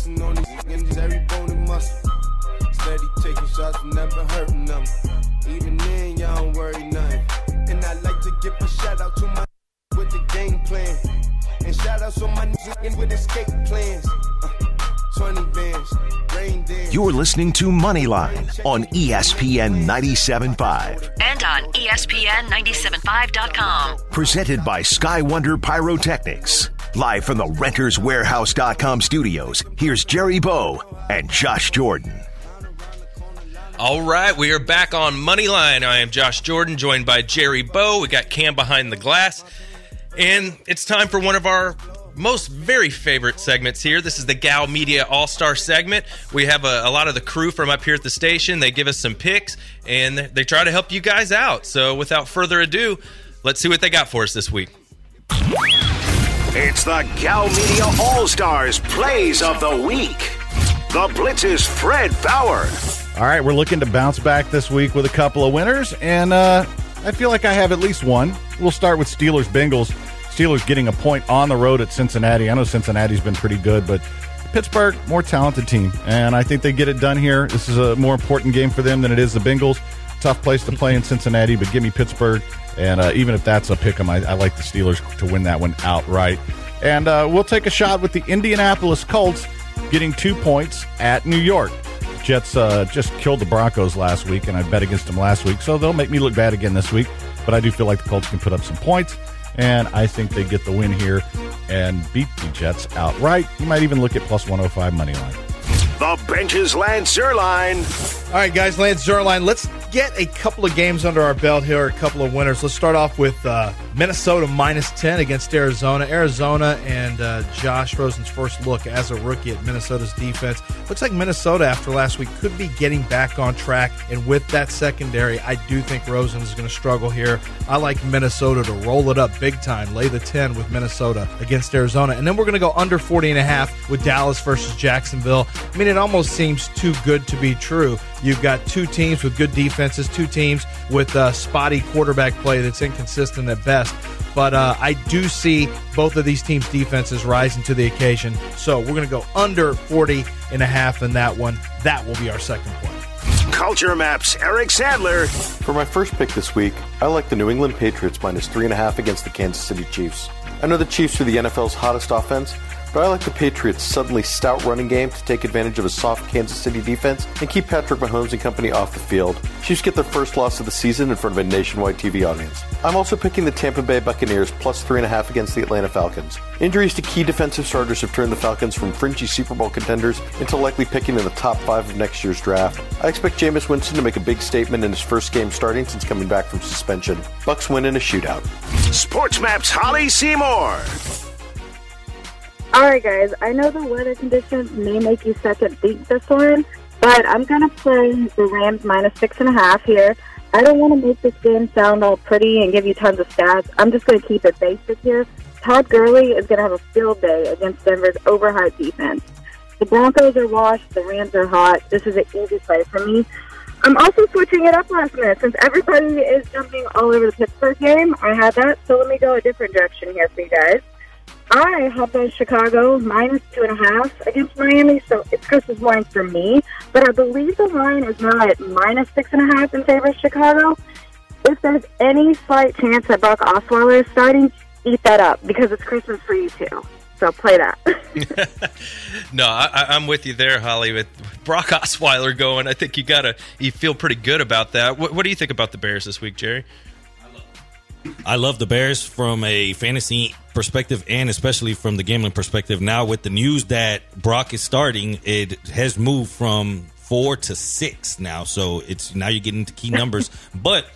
flexing on these niggas, every bone and muscle. Steady taking shots, never hurting them. Even then, y'all don't worry nothing. And I like to give a shout out to my with the game plan. And shout outs on my niggas with escape plans. Uh, 20 bands, rain dance. You're listening to Moneyline on ESPN 97.5. And on ESPN 975.com. Presented by Sky Wonder Pyrotechnics. Live from the renterswarehouse.com studios, here's Jerry Bow and Josh Jordan. All right, we are back on Moneyline. I am Josh Jordan, joined by Jerry Bow. We got Cam behind the glass. And it's time for one of our most very favorite segments here. This is the Gow Media All Star segment. We have a, a lot of the crew from up here at the station. They give us some picks and they try to help you guys out. So without further ado, let's see what they got for us this week. It's the Gow Media All Stars Plays of the Week. The Blitz's Fred Faour. All right, we're looking to bounce back this week with a couple of winners, and uh, I feel like I have at least one. We'll start with Steelers Bengals. Steelers getting a point on the road at Cincinnati. I know Cincinnati's been pretty good, but Pittsburgh, more talented team, and I think they get it done here. This is a more important game for them than it is the Bengals. Tough place to play in Cincinnati, but give me Pittsburgh, and uh, even if that's a pick 'em, I, I like the Steelers to win that one outright. And uh, we'll take a shot with the Indianapolis Colts getting two points at New York. Jets uh, just killed the Broncos last week, and I bet against them last week, so they'll make me look bad again this week. But I do feel like the Colts can put up some points, and I think they get the win here and beat the Jets outright. You might even look at plus 105 money line. The bench's Lance Zierlein. All right, guys, Lance Zierlein. Let's get a couple of games under our belt here, a couple of winners. Let's start off with uh, Minnesota minus 10 against Arizona. Arizona and uh, Josh Rosen's first look as a rookie at Minnesota's defense. Looks like Minnesota, after last week, could be getting back on track. And with that secondary, I do think Rosen is going to struggle here. I like Minnesota to roll it up big time, lay the 10 with Minnesota against Arizona. And then we're going to go under 40 and a half with Dallas versus Jacksonville. I mean, it almost seems too good to be true. You've got two teams with good defenses, two teams with uh, spotty quarterback play that's inconsistent at best. But uh, I do see both of these teams' defenses rising to the occasion. So we're going to go under 40 and a half in that one. That will be our second point. CultureMap's, Eric Sandler. For my first pick this week, I like the New England Patriots minus three and a half against the Kansas City Chiefs. I know the Chiefs are the NFL's hottest offense, but I like the Patriots' suddenly stout running game to take advantage of a soft Kansas City defense and keep Patrick Mahomes and company off the field. Chiefs get their first loss of the season in front of a nationwide TV audience. I'm also picking the Tampa Bay Buccaneers plus three and a half against the Atlanta Falcons. Injuries to key defensive starters have turned the Falcons from fringy Super Bowl contenders into likely picking in the top five of next year's draft. I expect Jameis Winston to make a big statement in his first game starting since coming back from suspension. Bucks win in a shootout. SportsMap's, Holly Seymour. All right, guys. I know the weather conditions may make you second think this one, but I'm going to play the Rams minus six and a half here. I don't want to make this game sound all pretty and give you tons of stats. I'm just going to keep it basic here. Todd Gurley is going to have a field day against Denver's overhyped defense. The Broncos are washed. The Rams are hot. This is an easy play for me. I'm also switching it up last minute since everybody is jumping all over the Pittsburgh game. I had that, so let me go a different direction here for you guys. I have on Chicago minus two and a half against Miami, so it's Christmas morning for me. But I believe the line is now at minus six and a half in favor of Chicago. If there's any slight chance that Brock Osweiler is starting, eat that up because it's Christmas for you too. So play that. No, I, I'm with you there, Holly. With Brock Osweiler going, I think you gotta you feel pretty good about that. What, what do you think about the Bears this week, Jerry? I love the Bears from a fantasy perspective and especially from the gambling perspective. Now, with the news that Brock is starting, it has moved from four to six now. So it's now you're getting to key numbers. but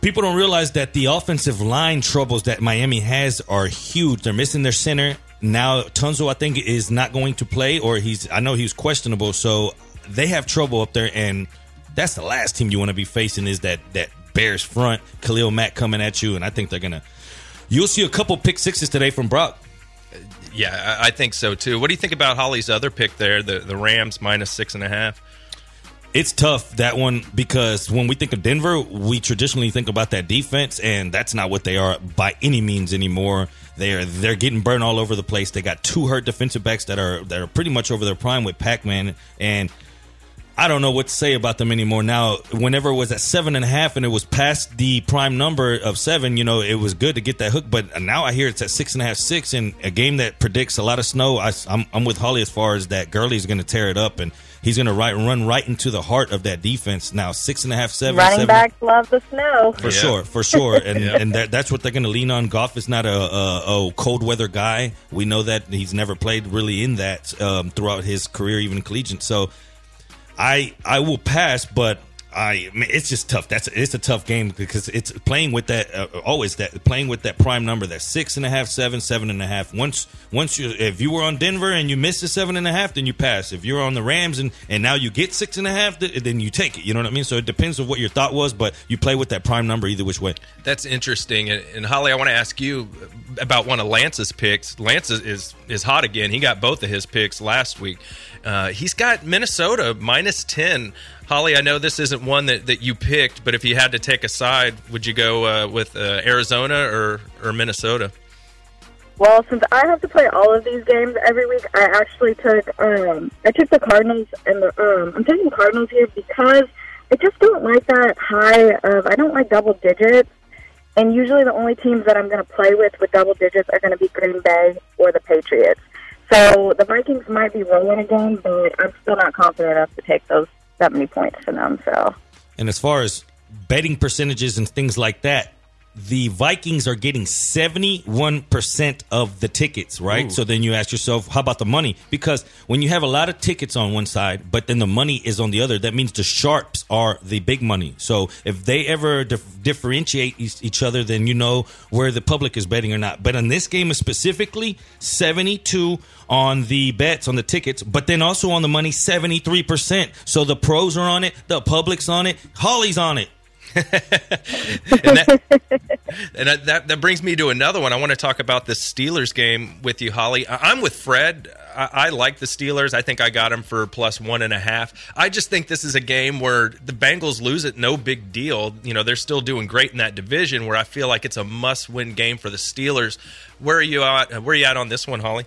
people don't realize that the offensive line troubles that Miami has are huge. They're missing their center. Now, Tunsil, I think, is not going to play, or he's, I know he's questionable. So they have trouble up there. And that's the last team you want to be facing is that, that Bears front, Khalil Mack coming at you, and I think they're gonna. You'll see a couple pick sixes today from Brock. Yeah, I think so too. What do you think about Holly's other pick there, the the Rams minus six and a half? It's tough that one because when we think of Denver, we traditionally think about that defense, and that's not what they are by any means anymore. They're they're getting burned all over the place. They got two hurt defensive backs that are that are pretty much over their prime with Pac Man, and I don't know what to say about them anymore. Now, whenever it was at seven and a half and it was past the prime number of seven, you know, it was good to get that hook. But now I hear it's at six and a half, six, in a game that predicts a lot of snow. I, am I'm with Holly as far as that Gurley's going to tear it up and he's going to right, run right into the heart of that defense. Now, six and a half, seven, Running seven, backs love the snow. for sure, for sure, and and that, that's what they're going to lean on. Goff is not a, a, a cold weather guy. We know that he's never played really in that um, throughout his career, even collegiate. So, I I will pass, but I, it's just tough. That's it's a tough game because it's playing with that uh, always that playing with that prime number that six and a half, seven, seven and a half. Once once you if you were on Denver and you missed the seven and a half, then you pass. If you're on the Rams and and now you get six and a half, then you take it. You know what I mean? So it depends on what your thought was, but you play with that prime number either which way. That's interesting. And, and Holly, I want to ask you about one of Lance's picks. Lance is, is hot again. He got both of his picks last week. Uh, he's got Minnesota minus 10. Holly, I know this isn't one that, that you picked, but if you had to take a side, would you go uh, with uh, Arizona or, or Minnesota? Well, since I have to play all of these games every week, I actually took um, I took the Cardinals and the um, I'm taking the Cardinals here because I just don't like that high of I don't like double digits, and usually the only teams that I'm going to play with with double digits are going to be Green Bay or the Patriots. So the Vikings might be rolling again, but I'm still not confident enough to take those that many points for them. So And as far as betting percentages and things like that, the Vikings are getting 71% of the tickets, right? Ooh. So then you ask yourself, how about the money? Because when you have a lot of tickets on one side, but then the money is on the other, that means the sharps are the big money. So if they ever dif- differentiate each, each other, then you know where the public is betting or not. But in this game specifically, 72 on the bets, on the tickets, but then also on the money, 73%. So the pros are on it, the public's on it, Holly's on it. and that, and that, that brings me to another one. I want to talk about the Steelers game with you, Holly. I'm with Fred. I, I like the Steelers. I think I got them for plus one and a half. I just think this is a game where the Bengals lose it, no big deal. You know, they're still doing great in that division. Where I feel like it's a must-win game for the Steelers. Where are you at? Where are you at on this one, Holly?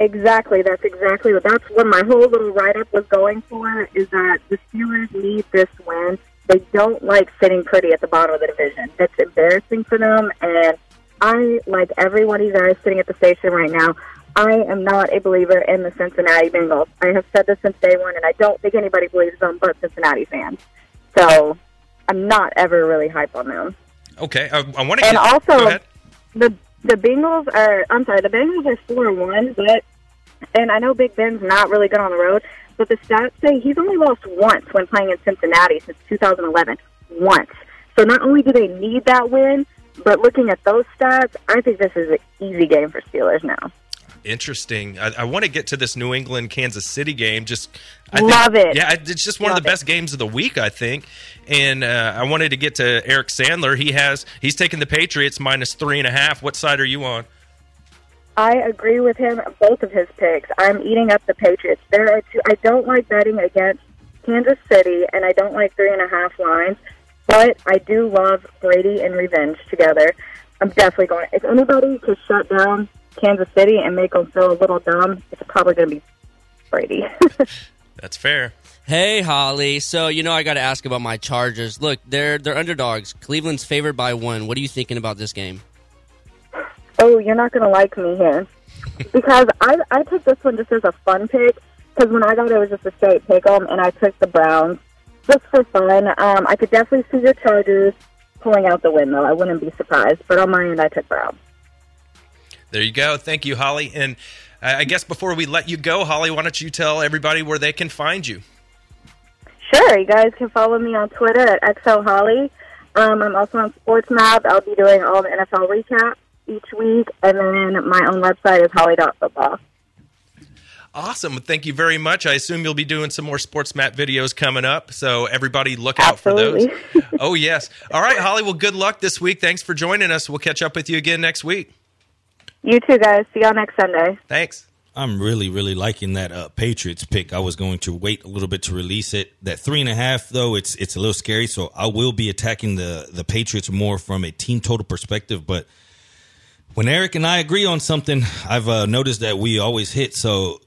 Exactly. That's exactly what. That's what my whole little write up was going for. Is that the Steelers need this win. They don't like sitting pretty at the bottom of the division. That's embarrassing for them. And I, like every one of you guys sitting at the station right now, I am not a believer in the Cincinnati Bengals. I have said this since day one, and I don't think anybody believes them but Cincinnati fans. So I'm not ever really hype on them. Okay, I, I want to. And also, the the Bengals are. I'm sorry, the Bengals are four one, but and I know Big Ben's not really good on the road, but the stats say he's only lost once when playing in Cincinnati since 2011. Once. So not only do they need that win, but looking at those stats, I think this is an easy game for Steelers now. Interesting. I, I want to get to this New England Kansas City game. Just I Love think, it. Yeah, it's just one of the best games of the week, I think. And uh, I wanted to get to Eric Sandler. He has he's taking the Patriots minus three and a half. What side are you on? I agree with him. Both of his picks. I'm eating up the Patriots. There are two. I don't like betting against Kansas City, and I don't like three and a half lines. But I do love Brady and revenge together. I'm definitely going. If anybody could shut down Kansas City and make them feel a little dumb, it's probably going to be Brady. That's fair. Hey Holly, so you know I got to ask about my Chargers. Look, they're they're underdogs. Cleveland's favored by one. What are you thinking about this game? Oh, you're not going to like me here because I I took this one just as a fun pick because when I got it, it was just a straight pick 'em, and I took the Browns just for fun. Um, I could definitely see your Chargers pulling out the win though. I wouldn't be surprised, but on my end, I took Browns. There you go. Thank you, Holly. And I guess before we let you go, Holly, why don't you tell everybody where they can find you? Sure, you guys can follow me on Twitter at XOHolly. Um, I'm also on SportsMap. I'll be doing all the NFL recaps each week, and then my own website is holly.football. Awesome. Thank you very much. I assume you'll be doing some more Sports Map videos coming up. So everybody look out for those. Oh, yes. All right, Holly. Well, good luck this week. Thanks for joining us. We'll catch up with you again next week. You too, guys. See y'all next Sunday. Thanks. I'm really, really liking that uh, Patriots pick. I was going to wait a little bit to release it. That three and a half, though, it's it's a little scary. So I will be attacking the the Patriots more from a team total perspective. But when Eric and I agree on something, I've uh, noticed that we always hit. So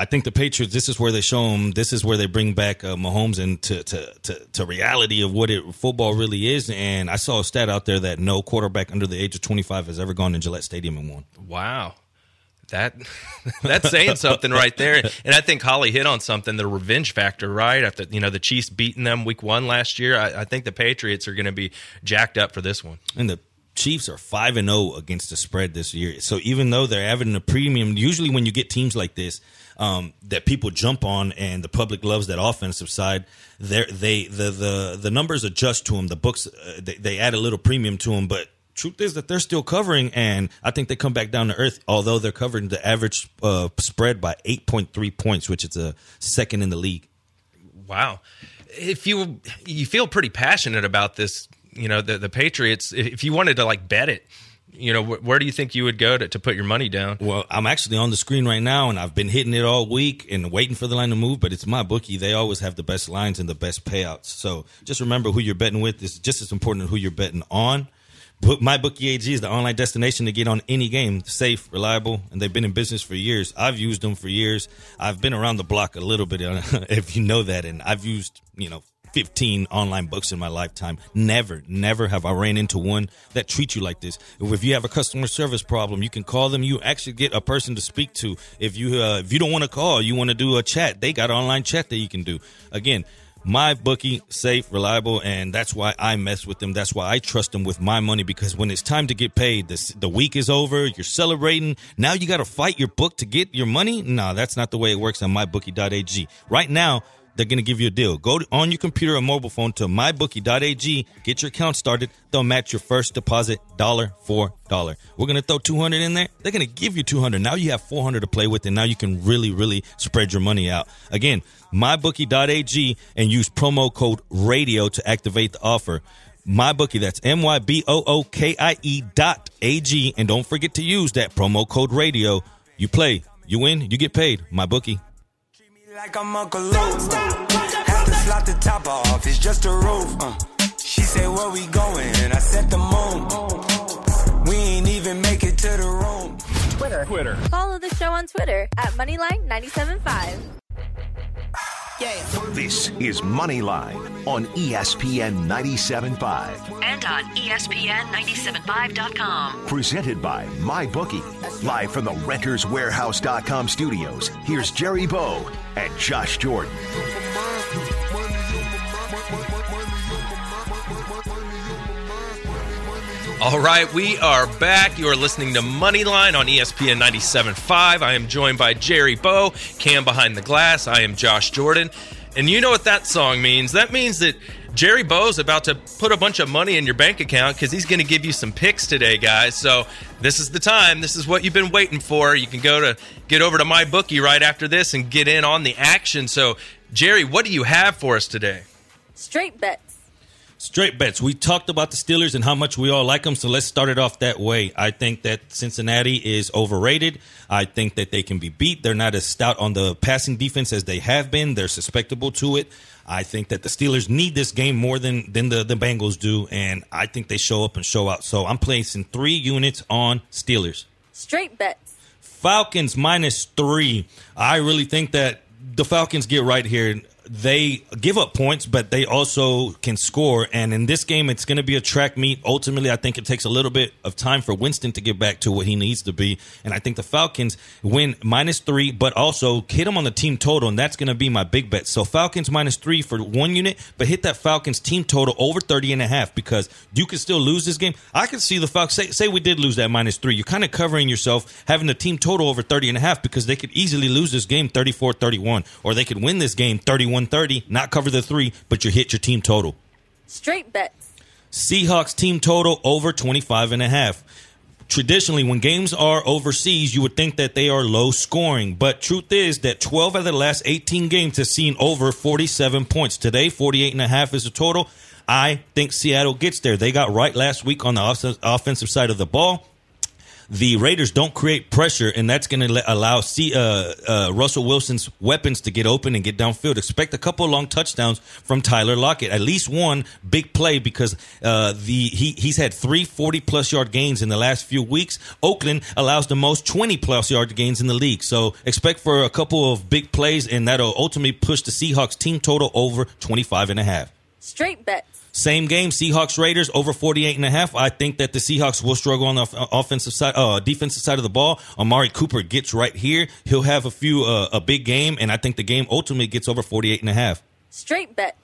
I think the Patriots. This is where they show them. This is where they bring back uh, Mahomes into to, to, to reality of what it football really is. And I saw a stat out there that no quarterback under the age of 25 has ever gone to Gillette Stadium and won. Wow. That that's saying something right there, and I think Holly hit on something. The revenge factor, right? After you know the Chiefs beating them week one last year, I, I think the Patriots are going to be jacked up for this one. And the Chiefs are five and zero against the spread this year. So even though they're having a premium, usually when you get teams like this um, that people jump on and the public loves that offensive side, they they the the the numbers adjust to them. The books uh, they, they add a little premium to them, but truth is that they're still covering, and I think they come back down to earth. Although they're covering the average uh, spread by eight point three points, which is a second in the league. Wow, if you you feel pretty passionate about this, you know the the Patriots. If you wanted to like bet it, you know wh- where do you think you would go to, to put your money down? Well, I'm actually on the screen right now, and I've been hitting it all week and waiting for the line to move. But it's my bookie; they always have the best lines and the best payouts. So just remember who you're betting with is just as important as who you're betting on. Book My Bookie AG is the online destination to get on any game. Safe, reliable, and they've been in business for years. I've used them for years. I've been around the block a little bit, uh, if you know that, and I've used you know 15 online books in my lifetime. Never, never have I ran into one that treats you like this. If you have a customer service problem, you can call them. You actually get a person to speak to. If you uh, if you don't want to call, you want to do a chat. They got online chat that you can do. Again, my bookie, safe, reliable, and that's why I mess with them. That's why I trust them with my money because when it's time to get paid, this, the week is over, you're celebrating. Now you got to fight your book to get your money. No, that's not the way it works on mybookie.ag. Right now, they're going to give you a deal. Go to, on your computer or mobile phone to mybookie.ag, get your account started. They'll match your first deposit dollar for dollar. We're going to throw 200 in there. They're going to give you 200. Now you have 400 to play with and now you can really really spread your money out. Again, mybookie.ag and use promo code radio to activate the offer. MyBookie, that's M Y B O O K I E dot A G. And don't forget to use that promo code radio. You play, you win, you get paid. MyBookie. Like I'm Uncle Luke. Have to slot the top off, it's just a roof. Uh. She said, Where we going? I said the moon. We ain't even make it to the room. Twitter. Twitter. Follow the show on Twitter at Moneyline975. This is Moneyline on ESPN 97.5. And on E ESPN975.com. Presented by MyBookie. Live from the RentersWarehouse.com studios, here's Jerry Bow and Josh Jordan. All right, we are back. You are listening to Moneyline on ESPN 97.5. I am joined by Jerry Bow, Cam Behind the Glass. I am Josh Jordan. And you know what that song means? That means that Jerry Bow's about to put a bunch of money in your bank account because he's going to give you some picks today, guys. So this is the time. This is what you've been waiting for. You can go to get over to my bookie right after this and get in on the action. So, Jerry, what do you have for us today? Straight bets. Straight bets. We talked about the Steelers and how much we all like them, so let's start it off that way. I think that Cincinnati is overrated. I think that they can be beat. They're not as stout on the passing defense as they have been. They're susceptible to it. I think that the Steelers need this game more than than the, the Bengals do, and I think they show up and show out. So I'm placing three units on Steelers. Straight bets. Falcons minus three. I really think that the Falcons get right here. They give up points, but they also can score. And in this game, it's going to be a track meet. Ultimately, I think it takes a little bit of time for Winston to get back to what he needs to be. And I think the Falcons win minus three, but also hit them on the team total. And that's going to be my big bet. So Falcons minus three for one unit, but hit that Falcons team total over 30 and a half because you can still lose this game. I can see the Falcons say, say we did lose that minus three. You're kind of covering yourself having the team total over 30 and a half because they could easily lose this game 34 31, or they could win this game 31 30, not cover the three, but you hit your team total. Straight bets. Seahawks team total over 25 and a half. Traditionally, when games are overseas, you would think that they are low scoring. But truth is that 12 out of the last 18 games have seen over 47 points. Today, 48 and a half is the total. I think Seattle gets there. They got right last week on the offensive side of the ball. The Raiders don't create pressure, and that's going to allow C, uh, uh, Russell Wilson's weapons to get open and get downfield. Expect a couple of long touchdowns from Tyler Lockett, at least one big play because uh, the he he's had three 40 plus yard gains in the last few weeks. Oakland allows the most 20 plus yard gains in the league, so expect for a couple of big plays, and that'll ultimately push the Seahawks team total over 25 and a half. Straight bets. Same game, Seahawks Raiders over 48 and a half. I think that the Seahawks will struggle on the offensive side, uh, defensive side of the ball. Amari Cooper gets right here. He'll have a few, uh, a big game, and I think the game ultimately gets over 48 and a half. Straight bets.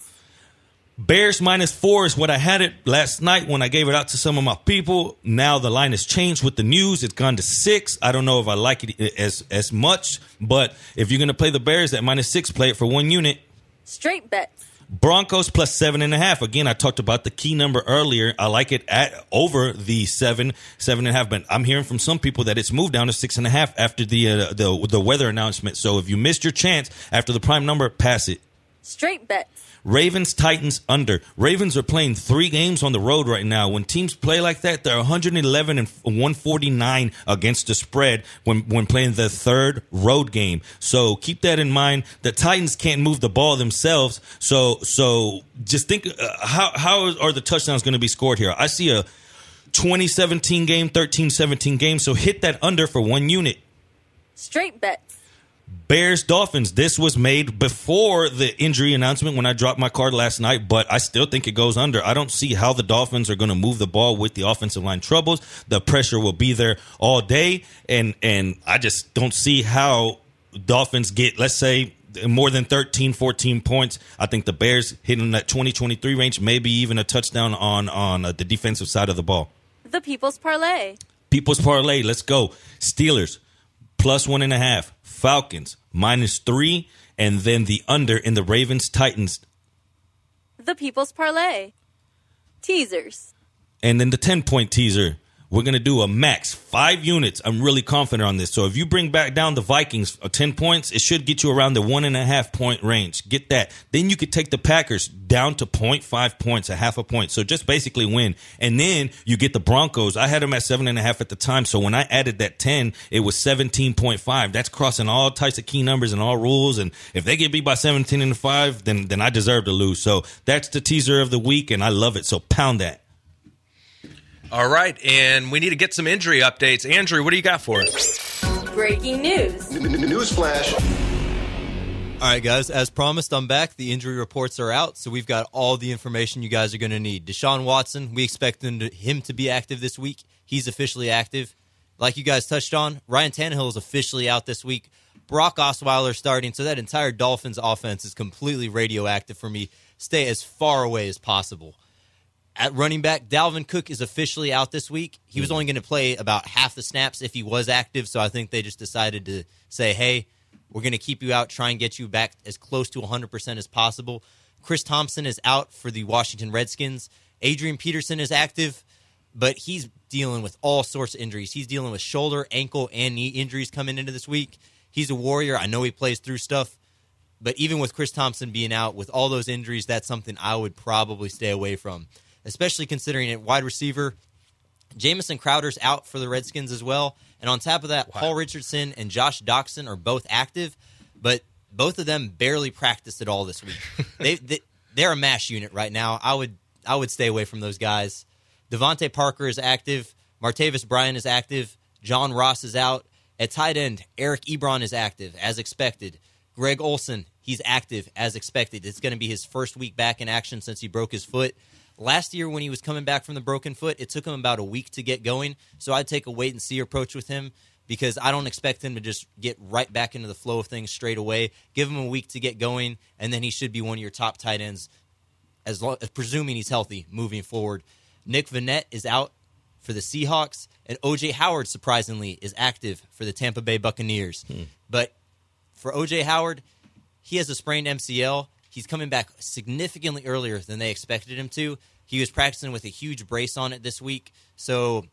Bears minus four is what I had it last night when I gave it out to some of my people. Now the line has changed with the news. It's gone to six. I don't know if I like it as as much, but if you're going to play the Bears at minus six, play it for one unit. Straight bets. Broncos plus seven and a half. Again, I talked about the key number earlier. I like it at over the seven, seven and a half. But I'm hearing from some people that it's moved down to six and a half after the uh, the the weather announcement. So if you missed your chance after the prime number, pass it. Straight bets. Ravens Titans under. Ravens are playing three games on the road right now. When teams play like that, they're 111 and 149 against the spread when when playing the third road game. So keep that in mind. The Titans can't move the ball themselves. So so just think uh, how how are the touchdowns going to be scored here? I see a 2017 game, 13-17 game. So hit that under for one unit. Straight bets. Bears Dolphins. This was made before the injury announcement when I dropped my card last night, but I still think it goes under. I don't see how the Dolphins are going to move the ball with the offensive line troubles. The pressure will be there all day, and and I just don't see how Dolphins get, let's say, more than 13, 14 points. I think the Bears hitting that 20, 23 range, maybe even a touchdown on on uh, the defensive side of the ball. The People's Parlay. People's parlay. Let's go. Steelers plus one and a half. Falcons minus three, and then the under in the Ravens Titans, The People's Parlay. Teasers. and then the ten point teaser. We're gonna do a max five units. I'm really confident on this. So if you bring back down the Vikings uh, ten points, it should get you around the one and a half point range. Get that. Then you could take the Packers down to 0.5 points, a half a point. So just basically win. And then you get the Broncos. I had them at seven and a half at the time. So when I added that ten, it was seventeen point five. That's crossing all types of key numbers and all rules. And if they get beat by seventeen and five, then then I deserve to lose. So that's the teaser of the week, and I love it. So pound that. All right, and we need to get some injury updates. Andrew, what do you got for us? Breaking news. News flash. All right, guys. As promised, I'm back. The injury reports are out, so we've got all the information you guys are going to need. Deshaun Watson, we expect him to, him to be active this week. He's officially active. Like you guys touched on, Ryan Tannehill is officially out this week. Brock Osweiler starting, so that entire Dolphins offense is completely radioactive for me. Stay as far away as possible. At running back, Dalvin Cook is officially out this week. He was mm-hmm. only going to play about half the snaps if he was active, so I think they just decided to say, hey, we're going to keep you out, try and get you back as close to 100% as possible. Chris Thompson is out for the Washington Redskins. Adrian Peterson is active, but he's dealing with all sorts of injuries. He's dealing with shoulder, ankle, and knee injuries coming into this week. He's a warrior. I know he plays through stuff, but even with Chris Thompson being out with all those injuries, that's something I would probably stay away from, especially considering at wide receiver, Jamison Crowder's out for the Redskins as well. And on top of that, Paul Richardson and Josh Doctson are both active, but both of them barely practiced at all this week. they, they they're a mash unit right now. I would I would stay away from those guys. DeVante Parker is active. Martavis Bryant is active. John Ross is out. At tight end, Eric Ebron is active, as expected. Greg Olsen, he's active, as expected. It's going to be his first week back in action since he broke his foot. Last year, when he was coming back from the broken foot, it took him about a week to get going. So I'd take a wait and see approach with him because I don't expect him to just get right back into the flow of things straight away. Give him a week to get going, and then he should be one of your top tight ends, as long, presuming he's healthy moving forward. Nick Vannett is out for the Seahawks, and OJ Howard surprisingly is active for the Tampa Bay Buccaneers. Hmm. But for OJ Howard, he has a sprained MCL. He's coming back significantly earlier than they expected him to. He was practicing with a huge brace on it this week, so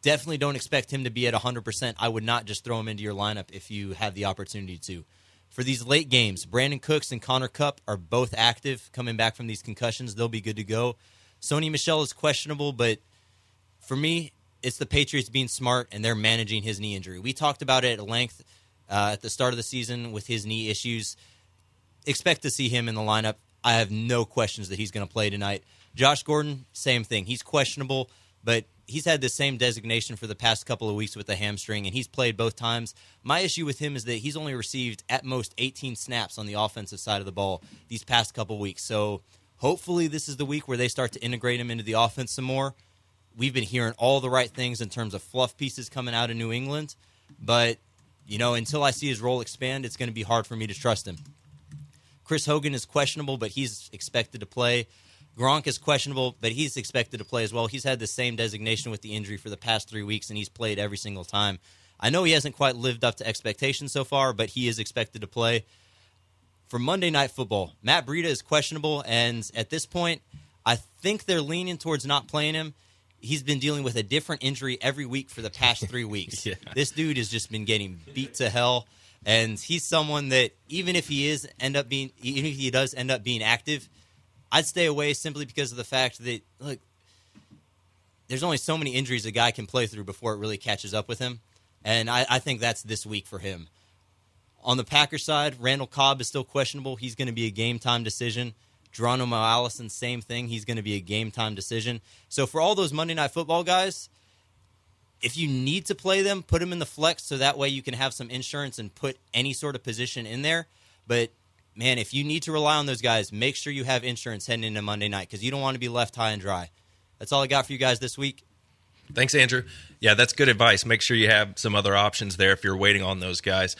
definitely don't expect him to be at 100%. I would not just throw him into your lineup if you have the opportunity to. For these late games, Brandin Cooks and Cooper Kupp are both active coming back from these concussions. They'll be good to go. Sony Michel is questionable, but for me, it's the Patriots being smart and they're managing his knee injury. We talked about it at length uh, at the start of the season with his knee issues. Expect to see him in the lineup. I have no questions that he's going to play tonight. Josh Gordon, same thing. He's questionable, but he's had the same designation for the past couple of weeks with the hamstring, and he's played both times. My issue with him is that he's only received at most 18 snaps on the offensive side of the ball these past couple weeks. So hopefully, this is the week where they start to integrate him into the offense some more. We've been hearing all the right things in terms of fluff pieces coming out of New England, but you know, until I see his role expand, it's going to be hard for me to trust him. Chris Hogan is questionable, but he's expected to play. Gronk is questionable, but he's expected to play as well. He's had the same designation with the injury for the past three weeks, and he's played every single time. I know he hasn't quite lived up to expectations so far, but he is expected to play. For Monday Night Football, Matt Breida is questionable, and at this point, I think they're leaning towards not playing him. He's been dealing with a different injury every week for the past three weeks. Yeah. This dude has just been getting beat to hell, and he's someone that even if he is end up being, even if he does end up being active, I'd stay away simply because of the fact that look, there's only so many injuries a guy can play through before it really catches up with him, and I, I think that's this week for him. On the Packers side, Randall Cobb is still questionable. He's going to be a game time decision. Geronimo Allison, same thing. He's going to be a game time decision. So for all those Monday Night Football guys, if you need to play them, put them in the flex so that way you can have some insurance and put any sort of position in there. But man, if you need to rely on those guys, make sure you have insurance heading into Monday night because you don't want to be left high and dry. That's all I got for you guys this week. Thanks, Andrew. Yeah, that's good advice. Make sure you have some other options there if you're waiting on those guys.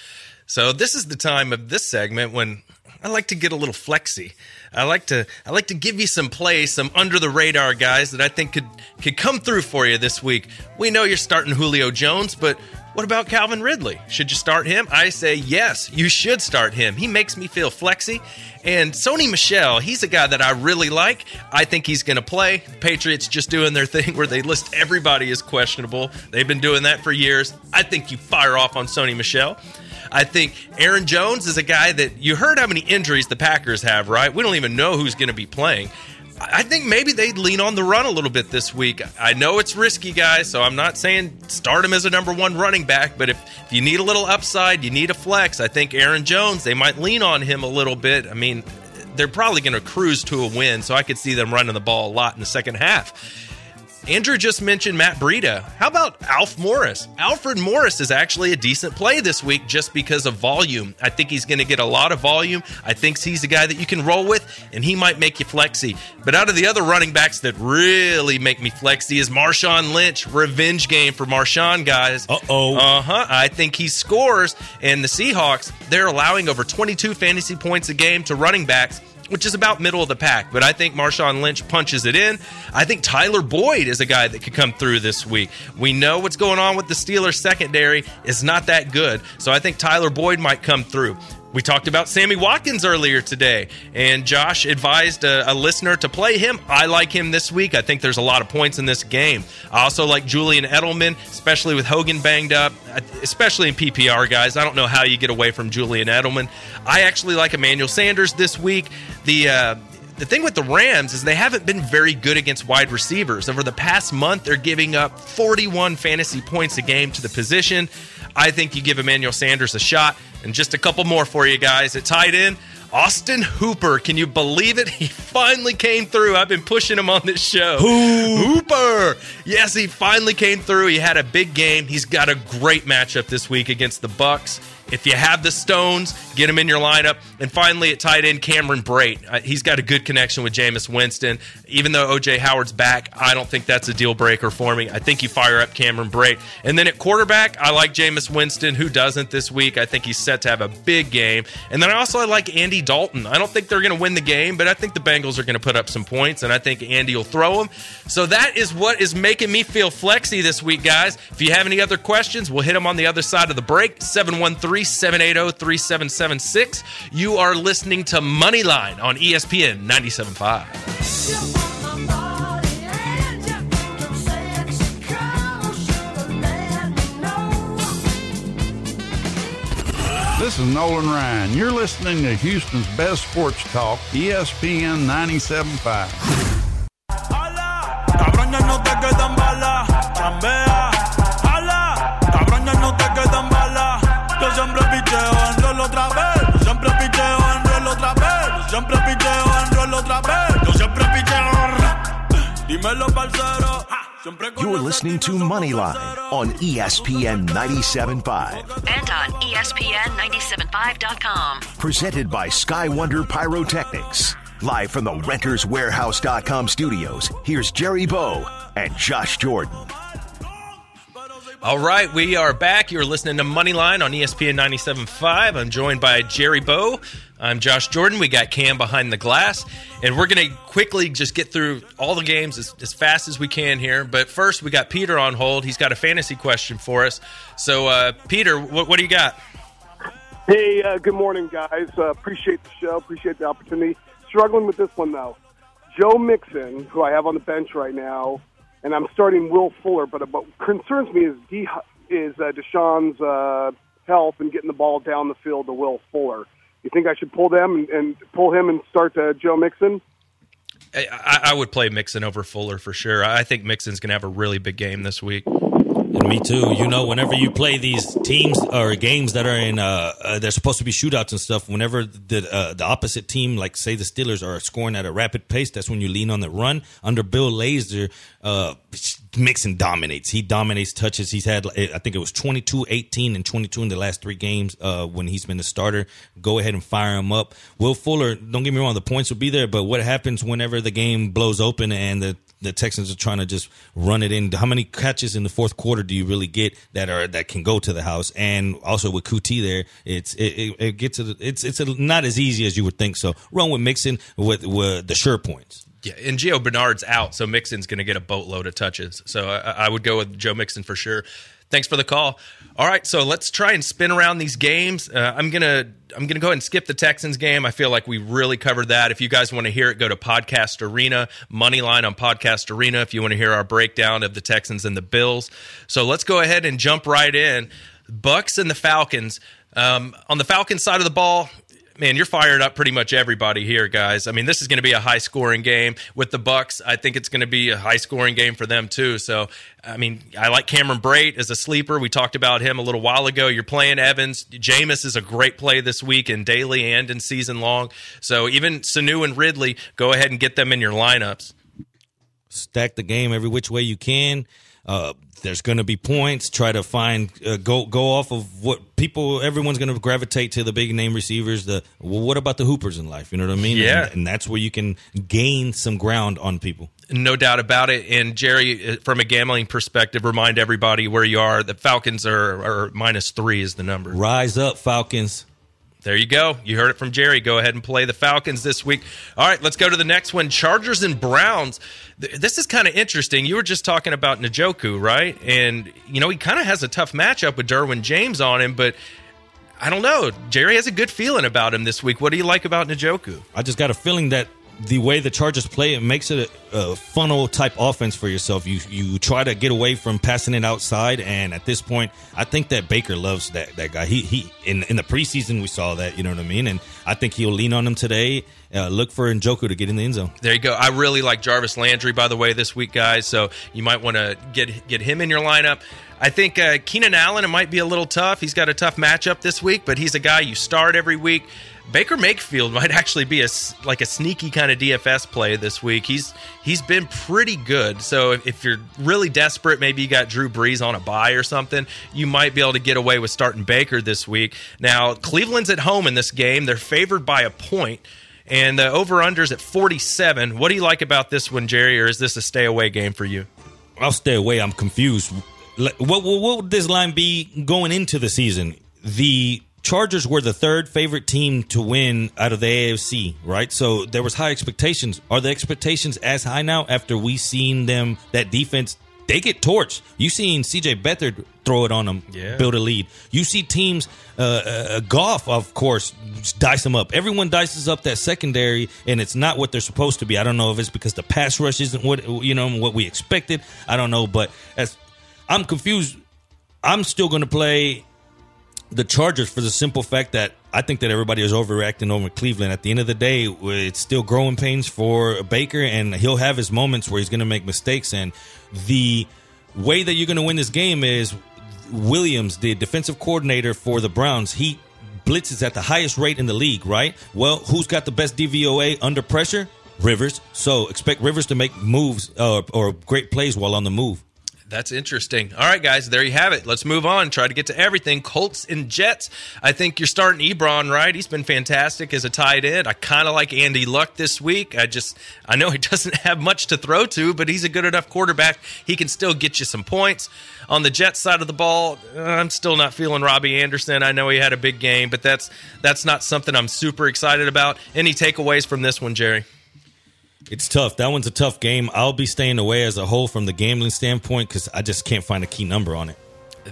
So this is the time of this segment when I like to get a little flexy. I like to I like to give you some plays, some under the radar guys that I think could could come through for you this week. We know you're starting Julio Jones, but what about Calvin Ridley? Should you start him? I say yes, you should start him. He makes me feel flexy. And Sony Michel, he's a guy that I really like. I think he's going to play. Patriots just doing their thing where they list everybody as questionable. They've been doing that for years. I think you fire off on Sony Michel. I think Aaron Jones is a guy that you heard how many injuries the Packers have, right? We don't even know who's going to be playing. I think maybe they'd lean on the run a little bit this week. I know it's risky, guys, so I'm not saying start him as a number one running back, but if, if you need a little upside, you need a flex, I think Aaron Jones, they might lean on him a little bit. I mean, they're probably going to cruise to a win, so I could see them running the ball a lot in the second half. Andrew just mentioned Matt Breida. How about Alf Morris? Alfred Morris is actually a decent play this week just because of volume. I think he's going to get a lot of volume. I think he's a guy that you can roll with, and he might make you flexy. But out of the other running backs that really make me flexy is Marshawn Lynch. Revenge game for Marshawn, guys. Uh oh. Uh huh. I think he scores, and the Seahawks, they're allowing over 22 fantasy points a game to running backs which is about middle of the pack. But I think Marshawn Lynch punches it in. I think Tyler Boyd is a guy that could come through this week. We know what's going on with the Steelers secondary is not that good. So I think Tyler Boyd might come through. We talked about Sammy Watkins earlier today, and Josh advised a, a, listener to play him. I like him this week. I think there's a lot of points in this game. I also like Julian Edelman, especially with Hogan banged up, especially in PPR, guys. I don't know how you get away from Julian Edelman. I actually like Emmanuel Sanders this week. The uh, the thing with the Rams is they haven't been very good against wide receivers. Over the past month, they're giving up 41 fantasy points a game to the position. I think you give Emmanuel Sanders a shot. And just a couple more for you guys. It tied in. Austin Hooper, can you believe it? He finally came through. I've been pushing him on this show. Hooper. Yes, he finally came through. He had a big game. He's got a great matchup this week against the Bucks. If you have the stones, get him in your lineup. And finally, it tied in Cameron Brate. Uh, he's got a good connection with Jameis Winston. Even though OJ Howard's back, I don't think that's a deal breaker for me. I think you fire up Cameron Brate. And then at quarterback, I like Jameis Winston. Who doesn't this week? I think he's set to have a big game. And then I also I like Andy Dalton. I don't think they're going to win the game, but I think the Bengals are going to put up some points, and I think Andy will throw them. So that is what is making me feel flexy this week, guys. If you have any other questions, we'll hit them on the other side of the break. 713 780 3776. You are listening to Moneyline on ESPN 97.5. This is Nolan Ryan. You're listening to Houston's best sports talk, ESPN 97.5. siempre picheo otra vez. Siempre picheo otra vez. Siempre picheo otra vez. Yo siempre picheo. Dímelo, parcero. You're listening to Moneyline on ESPN 97.5. And on ESPN975.com. Presented by Sky Wonder Pyrotechnics. Live from the renterswarehouse.com studios, here's Jerry Bow and Josh Jordan. All right, we are back. You're listening to Moneyline on ESPN 97.5. I'm joined by Jerry Bow. I'm Josh Jordan. We got Cam behind the glass, and we're going to quickly just get through all the games as, as fast as we can here. But first, we got Peter on hold. He's got a fantasy question for us. So, uh, Peter, what, what do you got? Hey, uh, good morning, guys. Uh, appreciate the show. Appreciate the opportunity. Struggling with this one though. Joe Mixon, who I have on the bench right now, and I'm starting Will Fuller. But what concerns me is D, is uh, Deshaun's uh, health and getting the ball down the field to Will Fuller. You think I should pull them and, and pull him and start uh, Joe Mixon? I I would play Mixon over Fuller for sure. I think Mixon's going to have a really big game this week. And me too. You know, whenever you play these teams or games that are in, uh, uh they're supposed to be shootouts and stuff. Whenever the uh, the opposite team, like say the Steelers, are scoring at a rapid pace, that's when you lean on the run. Under Bill Lazor, uh, Mixon dominates. He dominates touches. He's had, I think it was 22, 18, and 22 in the last three games uh, when he's been the starter. Go ahead and fire him up. Will Fuller, don't get me wrong, the points will be there, but what happens whenever the game blows open and the the Texans are trying to just run it in. How many catches in the fourth quarter do you really get that are that can go to the house? And also with Coutee there, it's it, it, it gets it's it's a, not as easy as you would think. So run with Mixon with with the sure points. Yeah, and Gio Bernard's out, so Mixon's going to get a boatload of touches. So I, I would go with Joe Mixon for sure. Thanks for the call. All right, so let's try and spin around these games. Uh, I'm gonna I'm gonna go ahead and skip the Texans game. I feel like we really covered that. If you guys want to hear it, go to Podcast Arena, Moneyline on Podcast Arena. If you want to hear our breakdown of the Texans and the Bills, so let's go ahead and jump right in. Bucks and the Falcons. Um, on the Falcons side of the ball, man, you're fired up pretty much everybody here, guys. I mean, this is going to be a high scoring game with the Bucks. I think it's going to be a high scoring game for them too. So, I mean, I like Cameron Brate as a sleeper. We talked about him a little while ago. You're playing Evans. Jameis is a great play this week in daily and in season long. So even Sanu and Ridley, go ahead and get them in your lineups. Stack the game every which way you can. Uh, there's going to be points. Try to find uh, go go off of what people. Everyone's going to gravitate to the big name receivers. The well, what about the hoopers in life? You know what I mean? Yeah. and, and that's where you can gain some ground on people. No doubt about it. And Jerry, uh, from a gambling perspective, remind everybody where you are. The Falcons are, are minus three is the number. Rise up, Falcons. There you go. You heard it from Jerry. Go ahead and play the Falcons this week. All right, let's go to the next one. Chargers and Browns. This is kind of interesting. You were just talking about Njoku, right? And, you know, he kind of has a tough matchup with Derwin James on him, but I don't know. Jerry has a good feeling about him this week. What do you like about Njoku? I just got a feeling that the way the Chargers play, it makes it a, a funnel type offense for yourself. You you try to get away from passing it outside, and at this point, I think that Baker loves that that guy. He he in in the preseason we saw that, you know what I mean, and I think he'll lean on him today. Uh, look for Njoku to get in the end zone. There you go. I really like Jarvis Landry, by the way, this week, guys. So you might want to get get him in your lineup. I think uh, Keenan Allen, it might be a little tough. He's got a tough matchup this week, but he's a guy you start every week. Baker Mayfield might actually be a like a sneaky kind of DFS play this week. He's he's been pretty good. So if, if you're really desperate, maybe you got Drew Brees on a buy or something, you might be able to get away with starting Baker this week. Now Cleveland's at home in this game. They're favored by a. And the over unders at 47. What do you like about this one, Jerry, or is this a stay away game for you? I'll stay away. I'm confused. What, what, what would this line be going into the season? The Chargers were the third favorite team to win out of the AFC, right? So there was high expectations. Are the expectations as high now after we seen them that defense? They get torched. You seen CJ Beathard throw it on them, Yeah. build a lead. You see teams, uh, uh, Goff, of course, dice them up. Everyone dices up that secondary, and it's not what they're supposed to be. I don't know if it's because the pass rush isn't what you know what we expected. I don't know, but as I'm confused, I'm still going to play the Chargers for the simple fact that I think that everybody is overreacting over Cleveland. At the end of the day, it's still growing pains for Baker, and he'll have his moments where he's going to make mistakes. And the way that you're going to win this game is Williams, the defensive coordinator for the Browns, he blitzes at the highest rate in the league, right? Well, who's got the best DVOA under pressure? Rivers. So expect Rivers to make moves uh, or great plays while on the move. That's interesting. All right, guys, there you have it. Let's move on. Try to get to everything. Colts and Jets. I think you're starting Ebron, right? He's been fantastic as a tight end. I kind of like Andy Luck this week. I just, I know he doesn't have much to throw to, but he's a good enough quarterback. He can still get you some points. On the Jets side of the ball, uh, I'm still not feeling Robbie Anderson. I know he had a big game, but that's that's not something I'm super excited about. Any takeaways from this one, Jerry? It's tough. That one's a tough game. I'll be staying away as a whole from the gambling standpoint because I just can't find a key number on it.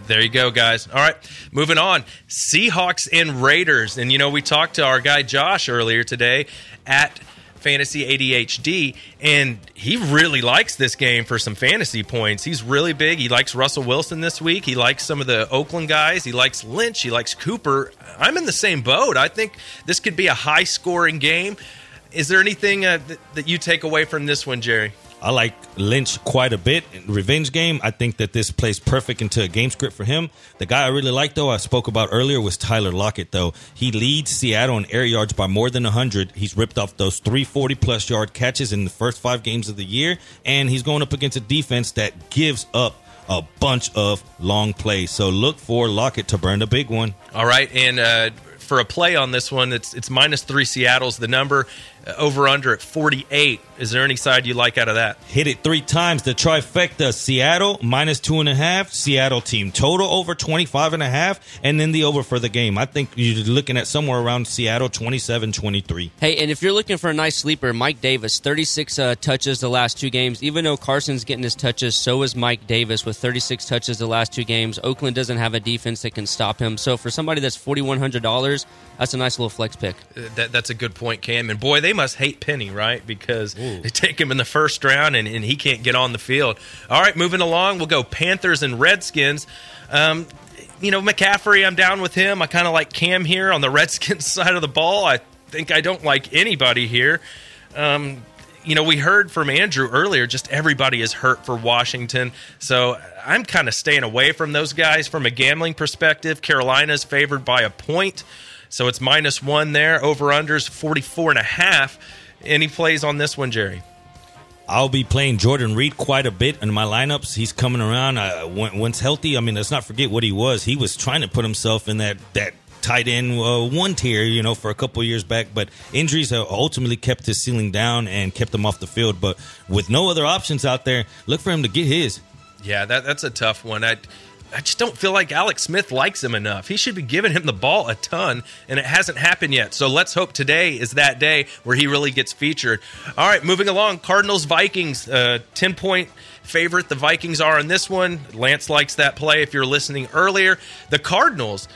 There you go, guys. All right, moving on. Seahawks and Raiders. And, you know, we talked to our guy Josh earlier today at Fantasy ADHD, and he really likes this game for some fantasy points. He's really big. He likes Russell Wilson this week. He likes some of the Oakland guys. He likes Lynch. He likes Cooper. I'm in the same boat. I think this could be a high scoring game. Is there anything uh, that, that you take away from this one, Jerry? I like Lynch quite a bit. Revenge game. I think that this plays perfect into a game script for him. The guy I really like, though, I spoke about earlier was Tyler Lockett, though. He leads Seattle in air yards by more than 100. He's ripped off those 340 plus yard catches in the first five games of the year, and he's going up against a defense that gives up a bunch of long plays. So look for Lockett to burn the big one. All right, and uh, for a play on this one, it's it's minus three. Seattle's the number. Over under at 48. Is there any side you like out of that? Hit it three times. The trifecta Seattle minus two and a half. Seattle team total over 25 and a half. And then the over for the game. I think you're looking at somewhere around Seattle 27 23. Hey, and if you're looking for a nice sleeper, Mike Davis, 36 uh, touches the last two games. Even though Carson's getting his touches, so is Mike Davis with 36 touches the last two games. Oakland doesn't have a defense that can stop him. So for somebody that's $4,100, that's a nice little flex pick. Uh, that, that's a good point, Cam. And boy, they must hate Penny, right? Because Ooh. they take him in the first round and, and he can't get on the field. All right, moving along, we'll go Panthers and Redskins. Um, you know, McCaffrey, I'm down with him. I kind of like Cam here on the Redskins side of the ball. I think I don't like anybody here. Um, you know, we heard from Andrew earlier, just everybody is hurt for Washington. So I'm kind of staying away from those guys from a gambling perspective. Carolina's favored by a point. So it's minus one there. Over unders 44 and a half. Any plays on this one, Jerry? I'll be playing Jordan Reed quite a bit in my lineups. He's coming around. Uh, once healthy, I mean, let's not forget what he was. He was trying to put himself in that that tight end uh, one tier, you know, for a couple years back. But injuries have ultimately kept his ceiling down and kept him off the field. But with no other options out there, look for him to get his. Yeah, that, that's a tough one. I, I just don't feel like Alex Smith likes him enough. He should be giving him the ball a ton, and it hasn't happened yet. So let's hope today is that day where he really gets featured. All right, moving along. Cardinals Vikings, uh, 10 point favorite. The Vikings are in this one. Lance likes that play if you're listening earlier. The Cardinals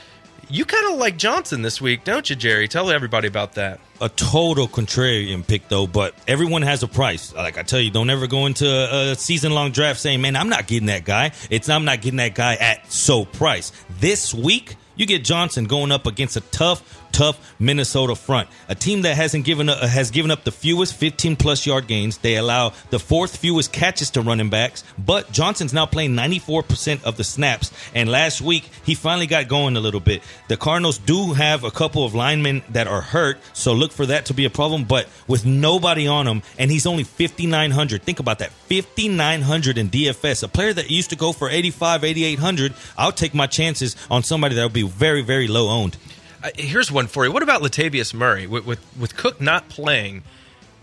you kind of like Johnson this week, don't you, Jerry? Tell everybody about that. A total contrarian pick, though, but everyone has a price. Like I tell you, don't ever go into a season long draft saying, man, I'm not getting that guy. It's I'm not getting that guy at so price. This week, you get Johnson going up against a tough tough Minnesota front. A team that hasn't given up, has given up the fewest 15 plus yard gains. They allow the fourth fewest catches to running backs, but Johnson's now playing 94% of the snaps. And last week, he finally got going a little bit. The Cardinals do have a couple of linemen that are hurt, so look for that to be a problem. But with nobody on him, and he's only 5,900. Think about that 5,900 in DFS. A player that used to go for 85, 8,800. I'll take my chances on somebody that will be very, very low owned. Uh, here's one for you. What about Latavius Murray with, with, with Cook not playing?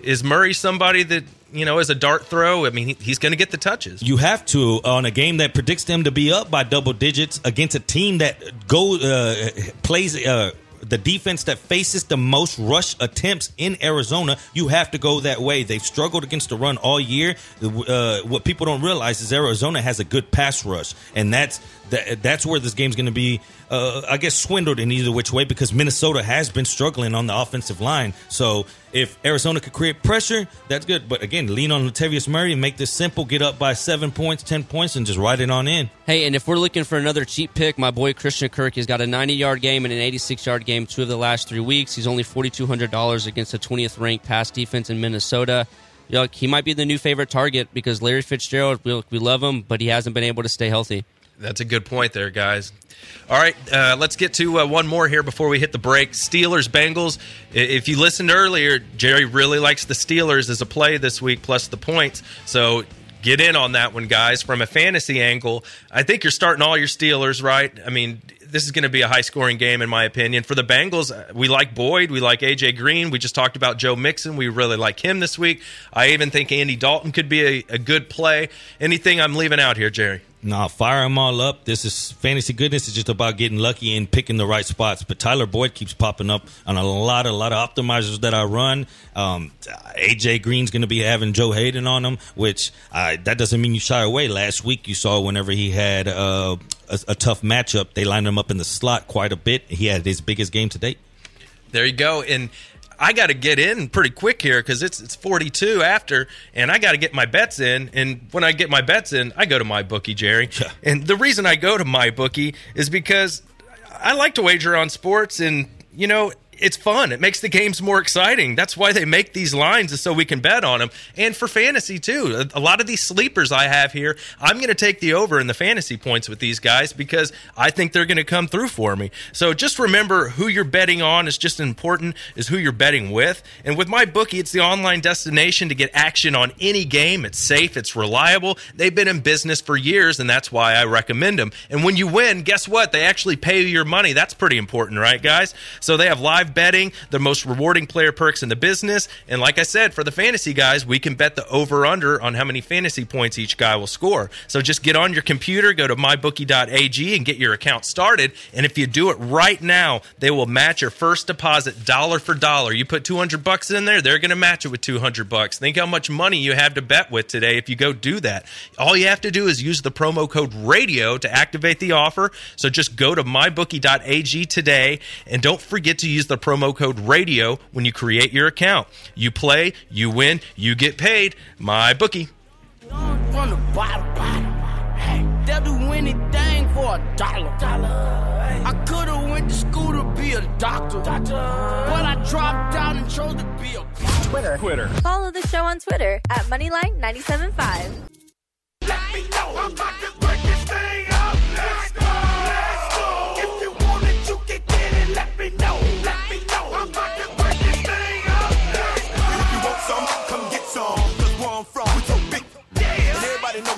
Is Murray somebody that you know as a dart throw? I mean, he, he's going to get the touches. You have to on a game that predicts them to be up by double digits against a team that go uh, plays. Uh, the defense that faces the most rush attempts in Arizona, you have to go that way. They've struggled against the run all year. Uh, what people don't realize is Arizona has a good pass rush, and that's that, that's where this game's going to be uh, I guess, swindled in either which way because Minnesota has been struggling on the offensive line. So if Arizona could create pressure, that's good. But again, lean on Latavius Murray and make this simple. Get up by seven points, ten points, and just ride it on in. Hey, and if we're looking for another cheap pick, my boy Christian Kirk has got a 90 yard game and an 86 yard game two of the last three weeks. He's only $4,200 against the 20th ranked pass defense in Minnesota. You know, he might be the new favorite target because Larry Fitzgerald, we love him, but he hasn't been able to stay healthy. That's a good point there, guys. All right, uh, let's get to uh, one more here before we hit the break. Steelers Bengals. If you listened earlier, Jerry really likes the Steelers as a play this week, plus the points. So get in on that one, guys. From a fantasy angle, I think you're starting all your Steelers, right? I mean, this is going to be a high scoring game, in my opinion. For the Bengals, uh, we like Boyd. We like A.J. Green. We just talked about Joe Mixon. We really like him this week. I even think Andy Dalton could be a, a good play. Anything I'm leaving out here, Jerry? Nah, fire them all up. This is fantasy goodness. It's just about getting lucky and picking the right spots. But Tyler Boyd keeps popping up on a lot, a lot of optimizers that I run. Um, AJ Green's going to be having Joe Haden on him, which uh, that doesn't mean you shy away. Last week you saw whenever he had uh, a, a tough matchup, they lined him up in the slot quite a bit. He had his biggest game to date. There you go. And I got to get in pretty quick here because it's it's 42 after, and I got to get my bets in. And when I get my bets in, I go to my bookie, Jerry. And the reason I go to my bookie is because I like to wager on sports, and you know. It's fun. It makes the games more exciting. That's why they make these lines, is so we can bet on them. And for fantasy, too. A lot of these sleepers I have here, I'm going to take the over in the fantasy points with these guys because I think they're going to come through for me. So just remember who you're betting on is just important as who you're betting with. And with my bookie, it's the online destination to get action on any game. It's safe, it's reliable. They've been in business for years, and that's why I recommend them. And when you win, guess what? They actually pay you your money. That's pretty important, right, guys? So they have live betting, the most rewarding player perks in the business. And like I said, for the fantasy guys, we can bet the over under on how many fantasy points each guy will score. So just get on your computer, go to mybookie.ag and get your account started. And if you do it right now, they will match your first deposit dollar for dollar. You put 200 bucks in there, they're going to match it with 200 bucks. Think how much money you have to bet with today if you go do that. All you have to do is use the promo code radio to activate the offer. So just go to mybookie.ag today and don't forget to use the promo code radio when you create your account. You play, you win, you get paid. My bookie. From the bottom, bottom. Hey, they'll do anything for a dollar. I could've went to school to be a doctor, but I dropped out and chose to be a Twitter. Twitter. Follow the show on Twitter at Moneyline975. Let me know I'm about to break this thing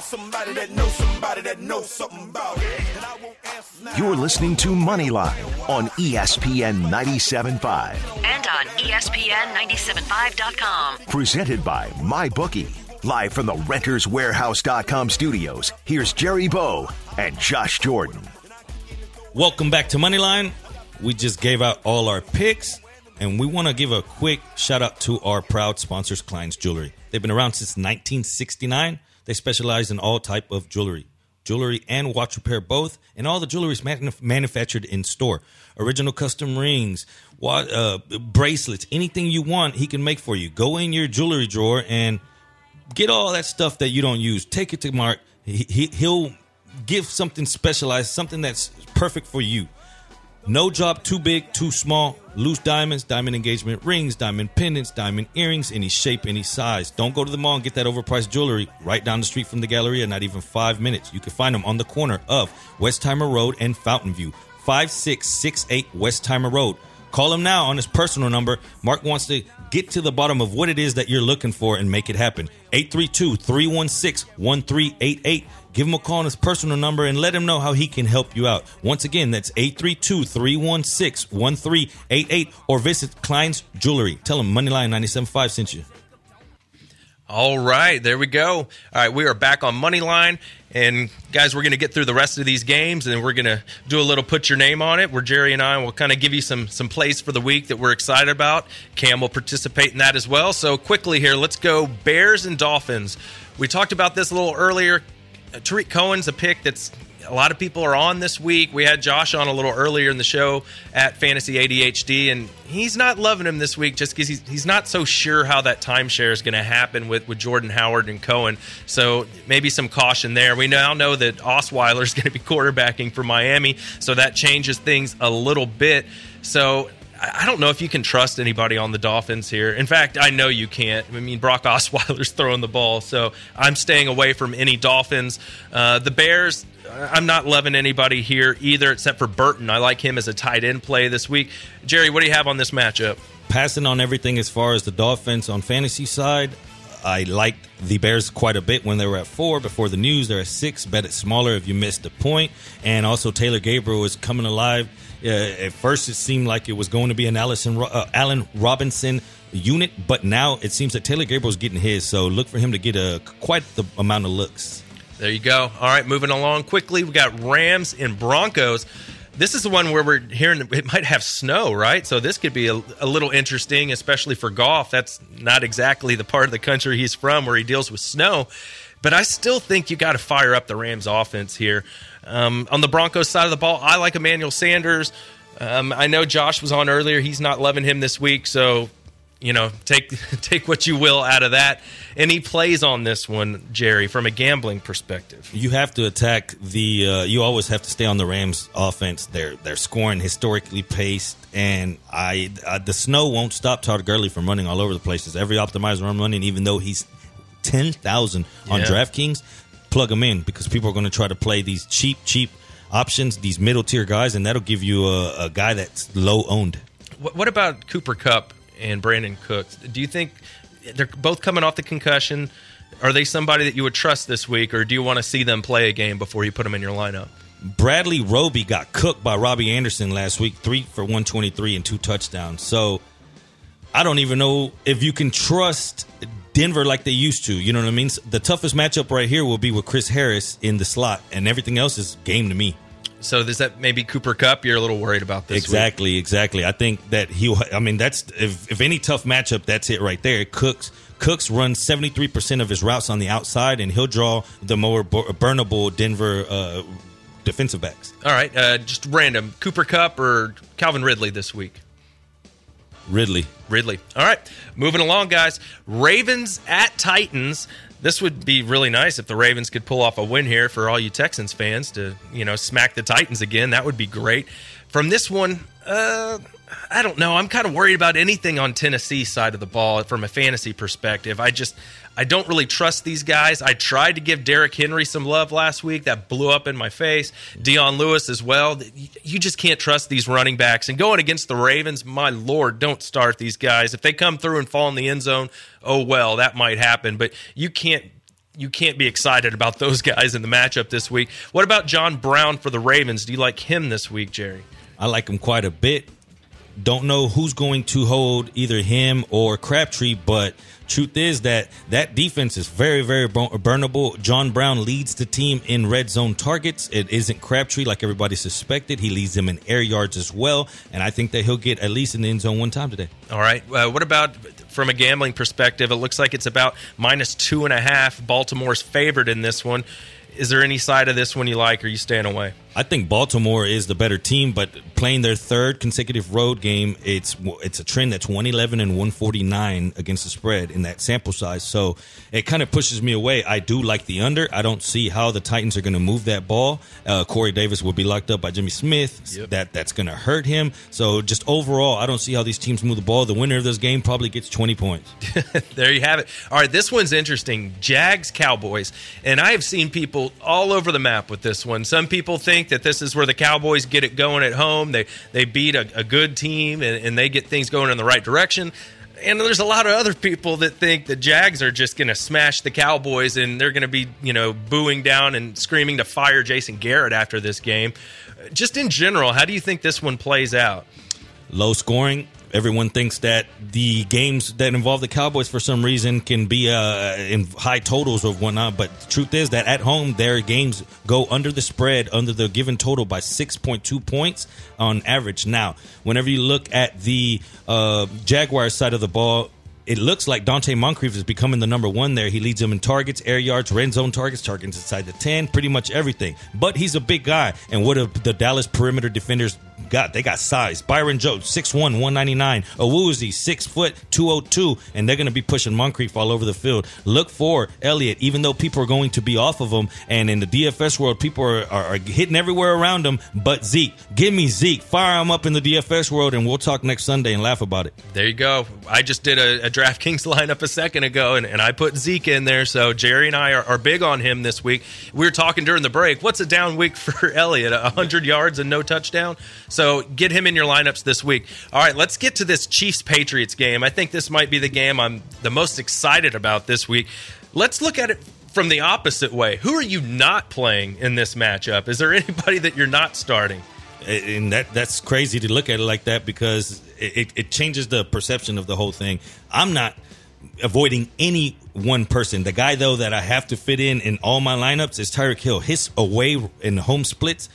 somebody that knows somebody that knows something about it. And I won't answer now. You're listening to Moneyline on ESPN 97.5. And on E ESPN 975.com. Presented by MyBookie. Live from the RentersWarehouse.com studios, here's Jerry Bow and Josh Jordan. Welcome back to Moneyline. We just gave out all our picks, and we want to give a quick shout out to our proud sponsors, Klein's Jewelry. They've been around since 1969. They specialize in all type of jewelry, jewelry and watch repair both, and all the jewelry is manu- manufactured in store. Original custom rings, wa- uh, bracelets, anything you want, he can make for you. Go in your jewelry drawer and get all that stuff that you don't use. Take it to Mark. He, he'll give something specialized, something that's perfect for you. No job too big, too small. Loose diamonds, diamond engagement rings, diamond pendants, diamond earrings, any shape, any size. Don't go to the mall and get that overpriced jewelry right down the street from the Galleria, not even five minutes. You can find them on the corner of Westheimer Road and Fountain View, 5668 Westheimer Road. Call him now on his personal number. Mark wants to get to the bottom of what it is that you're looking for and make it happen. 832 316 1388. Give him a call on his personal number and let him know how he can help you out. Once again, that's 832 316 1388 or visit Klein's Jewelry. Tell him Moneyline 975 sent you. All right, there we go. All right, we are back on Moneyline. And guys, we're going to get through the rest of these games and we're going to do a little put your name on it where Jerry and I will kind of give you some some plays for the week that we're excited about. Cam will participate in that as well. So quickly here, let's go Bears and Dolphins. We talked about this a little earlier. Uh, Tarik Cohen's a pick that's a lot of people are on this week. We had Josh on a little earlier in the show at Fantasy ADHD, and he's not loving him this week just because he's, he's not so sure how that timeshare is going to happen with, with Jordan Howard and Cohen. So maybe some caution there. We now know that Osweiler is going to be quarterbacking for Miami, so that changes things a little bit. So I don't know if you can trust anybody on the Dolphins here. In fact, I know you can't. I mean, Brock Osweiler's throwing the ball, so I'm staying away from any Dolphins. Uh, the Bears, I'm not loving anybody here either, except for Burton. I like him as a tight end play this week. Jerry, what do you have on this matchup? Passing on everything as far as the Dolphins on fantasy side, I liked the Bears quite a bit when they were at four before the news. They're at six. Bet it smaller if you missed the point. And also Taylor Gabriel is coming alive. Uh, at first, it seemed like it was going to be an Allison, uh, Allen Robinson unit, but now it seems that Taylor Gabriel's getting his. So look for him to get a quite the amount of looks. There you go. All right, moving along quickly. We got Rams and Broncos. This is the one where we're hearing it might have snow, right? So this could be a, a little interesting, especially for Goff. That's not exactly the part of the country he's from where he deals with snow. But I still think you got to fire up the Rams offense here. Um, on the Broncos side of the ball, I like Emmanuel Sanders. Um, I know Josh was on earlier. He's not loving him this week, so you know take take what you will out of that. And he plays on this one, Jerry, from a gambling perspective. You have to attack the. Uh, you always have to stay on the Rams' offense. They're they're scoring historically paced, and I uh, the snow won't stop Todd Gurley from running all over the places. Every optimizer I'm running, even though he's ten thousand on Yeah. DraftKings, plug him in because people are going to try to play these cheap cheap options, these middle tier guys, and that'll give you a, a guy that's low owned. What, what about Cooper Kupp and Brandin Cooks? Do you think they're both coming off the concussion? Are they somebody that you would trust this week, or do you want to see them play a game before you put them in your lineup? Bradley Roby got cooked by Robbie Anderson last week, three for 123 and two touchdowns. So I don't even know if you can trust Denver like they used to. You know what I mean? The toughest matchup right here will be with Chris Harris in the slot, and everything else is game to me. So does that maybe Cooper Kupp? You're a little worried about this. week? exactly, exactly. I think that he. I mean, that's if, if any tough matchup, that's it right there. Cooks Cooks runs seventy three percent of his routes on the outside, and he'll draw the more burnable Denver uh, defensive backs. All right, uh, just random Cooper Kupp or Calvin Ridley this week. Ridley. Ridley. All right, moving along, guys. Ravens at Titans. This would be really nice if the Ravens could pull off a win here for all you Texans fans to, you know, smack the Titans again. That would be great. From this one, uh, I don't know. I'm kind of worried about anything on Tennessee side of the ball from a fantasy perspective. I just I don't really trust these guys. I tried to give Derrick Henry some love last week. That blew up in my face. Dion Lewis as well. You just can't trust these running backs. And going against the Ravens, my lord, don't start these guys. If they come through and fall in the end zone, oh well, that might happen. But you can't you can't be excited about those guys in the matchup this week. What about John Brown for the Ravens? Do you like him this week, Jerry? I like him quite a bit. Don't know who's going to hold either him or Crabtree, but truth is that that defense is very, very burnable. John Brown leads the team in red zone targets. It isn't Crabtree like everybody suspected. He leads them in air yards as well, and I think that he'll get at least in the end zone one time today. All right. Uh, what about from a gambling perspective? It looks like it's about minus two and a half. Baltimore's favored in this one. Is there any side of this one you like, or are you staying away? I think Baltimore is the better team, but playing their third consecutive road game, it's it's a trend that's 111 and 149 against the spread in that sample size. So it kind of pushes me away. I do like the under. I don't see how the Titans are going to move that ball. Uh, Corey Davis will be locked up by Jimmy Smith. That that's going to hurt him. So just overall, I don't see how these teams move the ball. The winner of this game probably gets 20 points. there you have it. All right, this one's interesting. Jags Cowboys. And I have seen people all over the map with this one. Some people think that this is where the Cowboys get it going at home. They they beat a, a good team and, and they get things going in the right direction. And there's a lot of other people that think the Jags are just going to smash the Cowboys and they're going to be, you know, booing down and screaming to fire Jason Garrett after this game. Just in general, how do you think this one plays out? Low scoring. Everyone thinks that the games that involve the Cowboys for some reason can be uh, in high totals or whatnot. But the truth is that at home, their games go under the spread, under the given total by 6.2 points on average. Now, whenever you look at the uh, Jaguars side of the ball, it looks like Donte Moncrief is becoming the number one there. He leads them in targets, air yards, red zone targets, targets inside the 10, pretty much everything. But he's a big guy. And what do the Dallas perimeter defenders God, they got size. Byron Jones, 6'1", 199. Awuzie, 6 foot, 202. And they're going to be pushing Moncrief all over the field. Look for Elliott, even though people are going to be off of him. And in the DFS world, people are, are, are hitting everywhere around him. But Zeke, give me Zeke. Fire him up in the DFS world, and we'll talk next Sunday and laugh about it. There you go. I just did a, a DraftKings lineup a second ago, and, and I put Zeke in there. So Jerry and I are, are big on him this week. We were talking during the break. What's a down week for Elliott? 100 yards and no touchdown? So get him in your lineups this week. All right, let's get to this Chiefs Patriots game. I think this might be the game I'm the most excited about this week. Let's look at it from the opposite way. Who are you not playing in this matchup? Is there anybody that you're not starting? and that that's crazy to look at it like that because it, it changes the perception of the whole thing. I'm not avoiding any one person. The guy though that I have to fit in in all my lineups is Tyreek Hill. His away and home splits,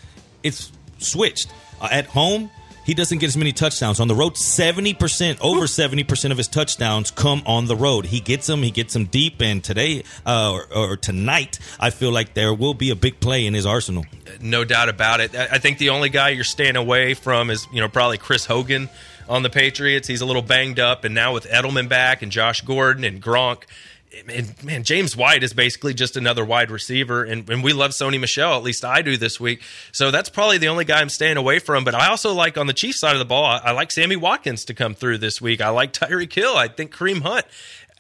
it's switched. Uh, at home, he doesn't get as many touchdowns. On the road, 70%, over 70% of his touchdowns come on the road. He gets them, he gets them deep. And today, uh, or, or, tonight, I feel like there will be a big play in his arsenal. No doubt about it. I think the only guy you're staying away from is, you know, probably Chris Hogan on the Patriots. He's a little banged up. And now with Edelman back and Josh Gordon and Gronk, and man, James White is basically just another wide receiver, and, and we love Sony Michel. At least I do this week. So that's probably the only guy I'm staying away from. But I also like on the Chiefs side of the ball, I, I like Sammy Watkins to come through this week. I like Tyreek Hill. I think Kareem Hunt.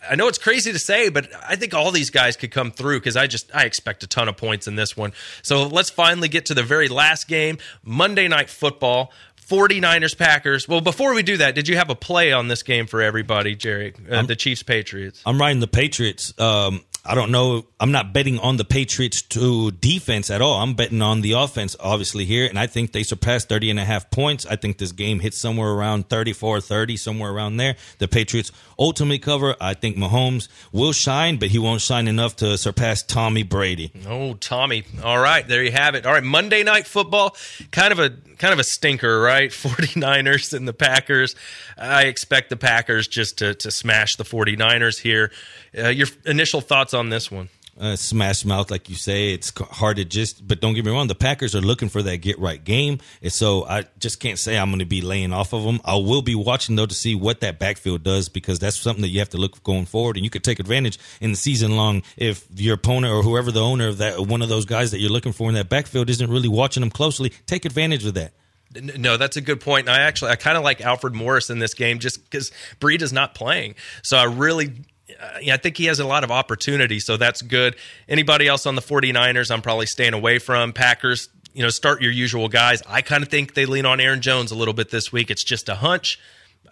I know it's crazy to say, but I think all these guys could come through because I just I expect a ton of points in this one. So let's finally get to the very last game, Monday Night Football. 49ers Packers. Well, before we do that, did you have a play on this game for everybody, Jerry? Uh, the Chiefs Patriots. I'm riding the Patriots. Um, I don't know. I'm not betting on the Patriots to defense at all. I'm betting on the offense, obviously, here. And I think they surpassed 30 and a half points. I think this game hits somewhere around 34 30, somewhere around there. The Patriots ultimately cover. I think Mahomes will shine, but he won't shine enough to surpass Tommy Brady. Oh, Tommy. All right. There you have it. All right. Monday Night Football. Kind of a kind of a stinker, right? 49ers and the Packers. I expect the Packers just to, to smash the 49ers here. Uh, your initial thoughts on this one? Uh, smash mouth, like you say, it's hard to just. But don't get me wrong, the Packers are looking for that get right game, and so I just can't say I'm going to be laying off of them. I will be watching though to see what that backfield does because that's something that you have to look going forward, and you could take advantage in the season long if your opponent or whoever the owner of that one of those guys that you're looking for in that backfield isn't really watching them closely. Take advantage of that. No, that's a good point. And I actually I kind of like Alfred Morris in this game just because Breed is not playing. So I really I think he has a lot of opportunity, so that's good. Anybody else on the 49ers, I'm probably staying away from. Packers, you know, start your usual guys. I kind of think they lean on Aaron Jones a little bit this week. It's just a hunch.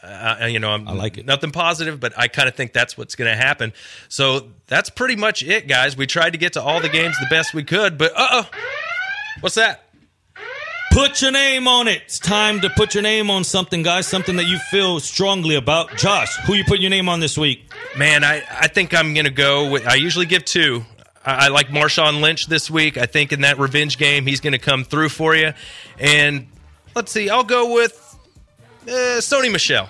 Uh, you know, I'm, i like it. Nothing positive, but I kind of think that's what's going to happen. So that's pretty much it, guys. We tried to get to all the games the best we could, but uh oh, what's that? Put your name on it. It's time to put your name on something, guys. Something that you feel strongly about. Josh, who you put your name on this week? Man, I, I think I'm going to go with. I usually give two. I, I like Marshawn Lynch this week. I think in that revenge game, he's going to come through for you. And let's see, I'll go with uh, Sony Michel.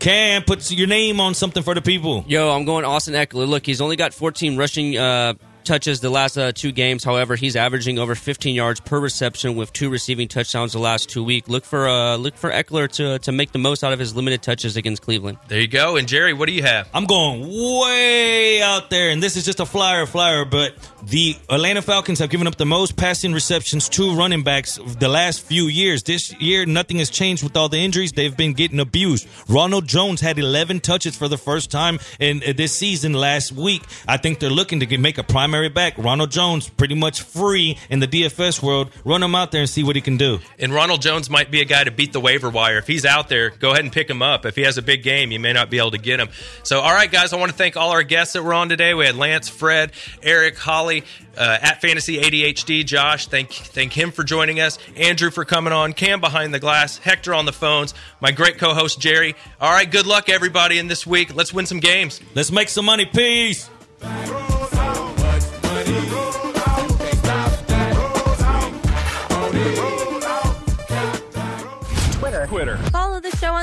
Cam, put your name on something for the people. Yo, I'm going Austin Ekeler. Look, he's only got 14 rushing uh, touches the last uh, two games. However, he's averaging over 15 yards per reception with two receiving touchdowns the last two weeks. Look for uh, look for Ekeler to to make the most out of his limited touches against Cleveland. There you go. And Jerry, what do you have? I'm going way out there, and this is just a flyer flyer, but the Atlanta Falcons have given up the most passing receptions to running backs the last few years. This year, nothing has changed with all the injuries. They've been getting abused. Ronald Jones had 11 touches for the first time in uh, this season last week. I think they're looking to get, make a primary back. Ronald Jones, pretty much free in the DFS world. Run him out there and see what he can do. And Ronald Jones might be a guy to beat the waiver wire. If he's out there, go ahead and pick him up. If he has a big game, you may not be able to get him. So, all right, guys, I want to thank all our guests that were on today. We had Lance, Fred, Eric, Holly, uh, at Fantasy ADHD, Josh. Thank thank him for joining us. Andrew for coming on. Cam behind the glass. Hector on the phones. My great co-host Jerry. All right, good luck everybody in this week. Let's win some games. Let's make some money. Peace.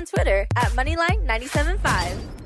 On Twitter at Moneyline975.